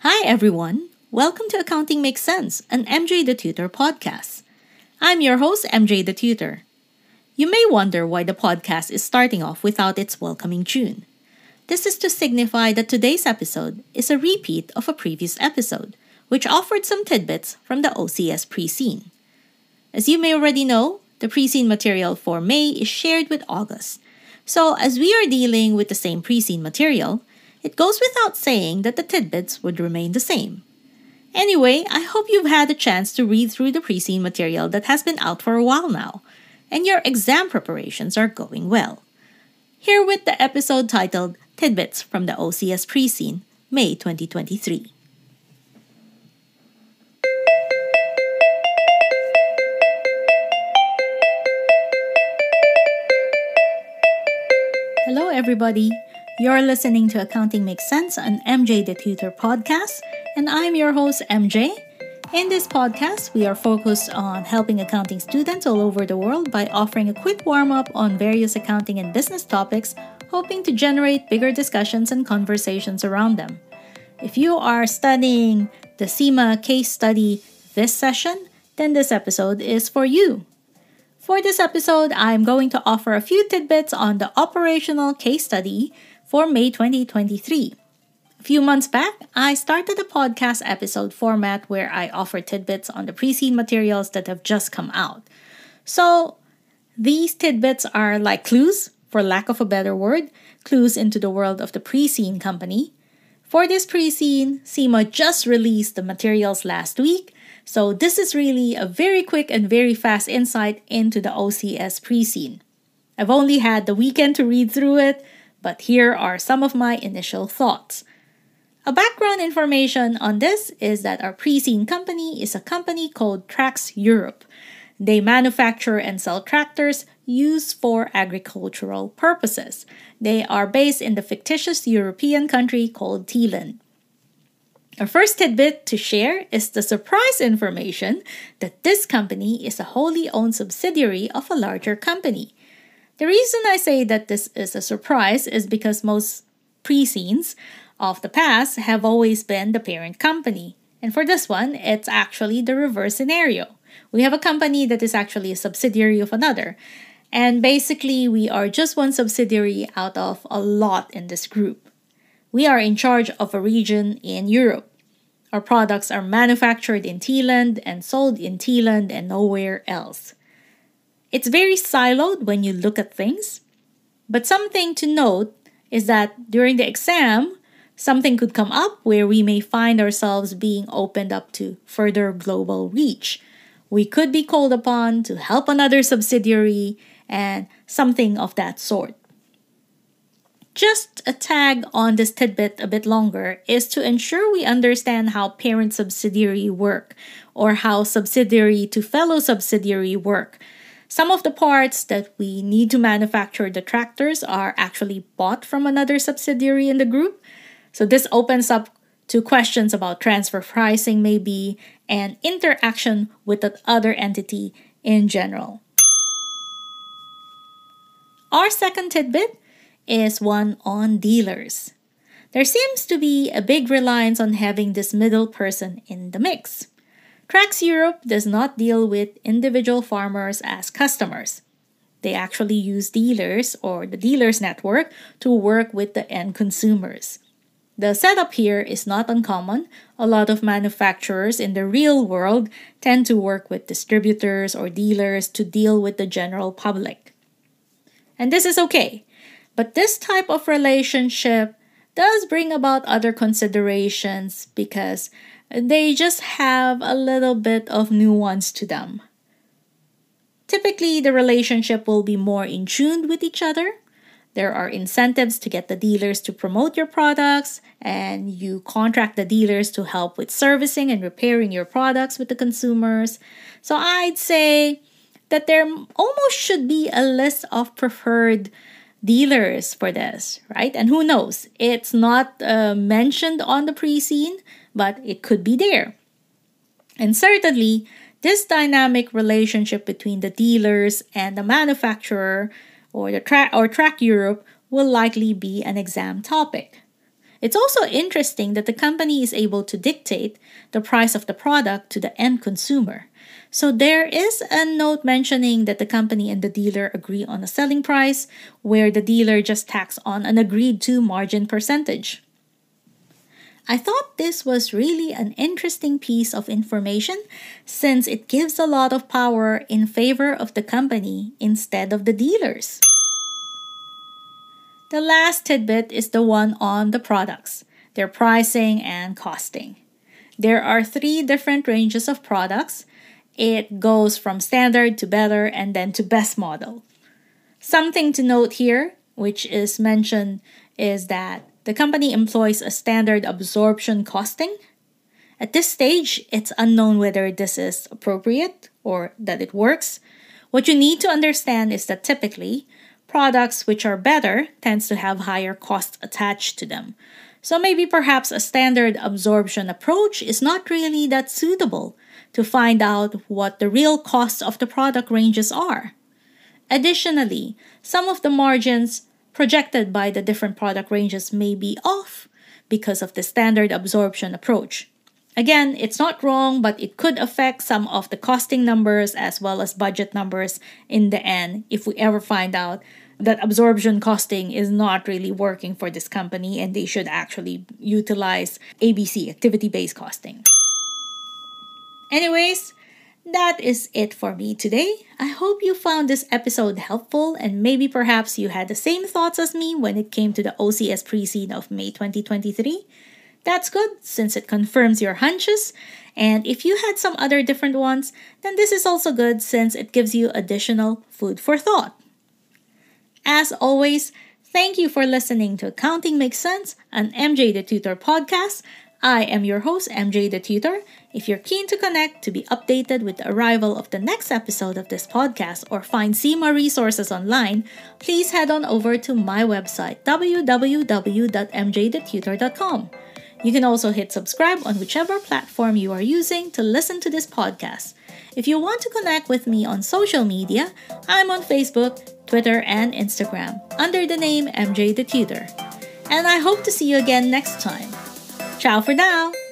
Hi, everyone. Welcome to Accounting Makes Cents, an MJ the Tutor podcast. I'm your host, MJ the Tutor. You may wonder why the podcast is starting off without its welcoming tune. This is to signify that today's episode is a repeat of a previous episode, which offered some tidbits from the OCS pre seen. As you may already know, the pre seen material for May is shared with August. So, as we are dealing with the same pre seen material, it goes without saying that the tidbits would remain the same. Anyway, I hope you've had a chance to read through the pre seen material that has been out for a while now, and your exam preparations are going well. Here with the episode titled Tidbits from the OCS Pre Seen, May 2023. Hello, everybody. You're listening to Accounting Makes Cents, an MJ the Tutor podcast, and I'm your host, MJ. In this podcast, we are focused on helping accounting students all over the world by offering a quick warm up on various accounting and business topics, hoping to generate bigger discussions and conversations around them. If you are studying the CIMA case study this session, then this episode is for you. For this episode, I'm going to offer a few tidbits on the operational case study for May 2023. A few months back, I started a podcast episode format where I offer tidbits on the pre seen materials that have just come out. So, these tidbits are like clues, for lack of a better word, clues into the world of the pre seen company. For this pre seen, CIMA just released the materials last week, so this is really a very quick and very fast insight into the OCS pre seen. I've only had the weekend to read through it, but here are some of my initial thoughts. A background information on this is that our pre-seen company is a company called Trax Europe. They manufacture and sell tractors used for agricultural purposes. They are based in the fictitious European country called Teeland. Our first tidbit to share is the surprise information that this company is a wholly owned subsidiary of a larger company. The reason I say that this is a surprise is because most pre seens of the past have always been the parent company. And for this one, it's actually the reverse scenario. We have a company that is actually a subsidiary of another. And basically, we are just one subsidiary out of a lot in this group. We are in charge of a region in Europe. Our products are manufactured in Teeland and sold in Teeland and nowhere else. It's very siloed when you look at things. But something to note is that during the exam, something could come up where we may find ourselves being opened up to further global reach. We could be called upon to help another subsidiary and something of that sort. Just a tag on this tidbit a bit longer is to ensure we understand how parent subsidiary work or how subsidiary to fellow subsidiary work some of the parts that we need to manufacture the tractors are actually bought from another subsidiary in the group. So this opens up to questions about transfer pricing, maybe, and interaction with that other entity in general. Our second tidbit is one on dealers. There seems to be a big reliance on having this middle person in the mix. Trax Europe does not deal with individual farmers as customers. They actually use dealers or the dealers network to work with the end consumers. The setup here is not uncommon. A lot of manufacturers in the real world tend to work with distributors or dealers to deal with the general public. And this is okay. But this type of relationship does bring about other considerations because they just have a little bit of nuance to them. Typically, the relationship will be more in tune with each other. There are incentives to get the dealers to promote your products, and you contract the dealers to help with servicing and repairing your products with the consumers. So, I'd say that there almost should be a list of preferred dealers for this, right? And who knows? It's not uh, mentioned on the pre seen, but it could be there. And certainly, this dynamic relationship between the dealers and the manufacturer or the track or Trax Europe will likely be an exam topic. It's also interesting that the company is able to dictate the price of the product to the end consumer. So there is a note mentioning that the company and the dealer agree on a selling price, where the dealer just tacks on an agreed to margin percentage. I thought this was really an interesting piece of information since it gives a lot of power in favor of the company instead of the dealers. The last tidbit is the one on the products, their pricing and costing. There are three different ranges of products. It goes from standard to better and then to best model. Something to note here, which is mentioned, is that the company employs a standard absorption costing. At this stage, it's unknown whether this is appropriate or that it works. What you need to understand is that typically, products which are better tends to have higher costs attached to them. So maybe perhaps a standard absorption approach is not really that suitable to find out what the real costs of the product ranges are. Additionally, some of the margins projected by the different product ranges may be off because of the standard absorption approach. Again, it's not wrong, but it could affect some of the costing numbers as well as budget numbers in the end if we ever find out that absorption costing is not really working for this company and they should actually utilize ABC, activity based costing. Anyways, that is it for me today. I hope you found this episode helpful and maybe perhaps you had the same thoughts as me when it came to the OCS pre-seen of May 2023. That's good since it confirms your hunches. And if you had some other different ones, then this is also good since it gives you additional food for thought. As always, thank you for listening to Accounting Makes Cents, an MJ the Tutor podcast. I am your host, MJ the Tutor. If you're keen to connect to be updated with the arrival of the next episode of this podcast or find CIMA resources online, please head on over to my website, www.mjthetutor.com. You can also hit subscribe on whichever platform you are using to listen to this podcast. If you want to connect with me on social media, I'm on Facebook, Twitter, and Instagram under the name MJ the Tutor. And I hope to see you again next time. Ciao for now!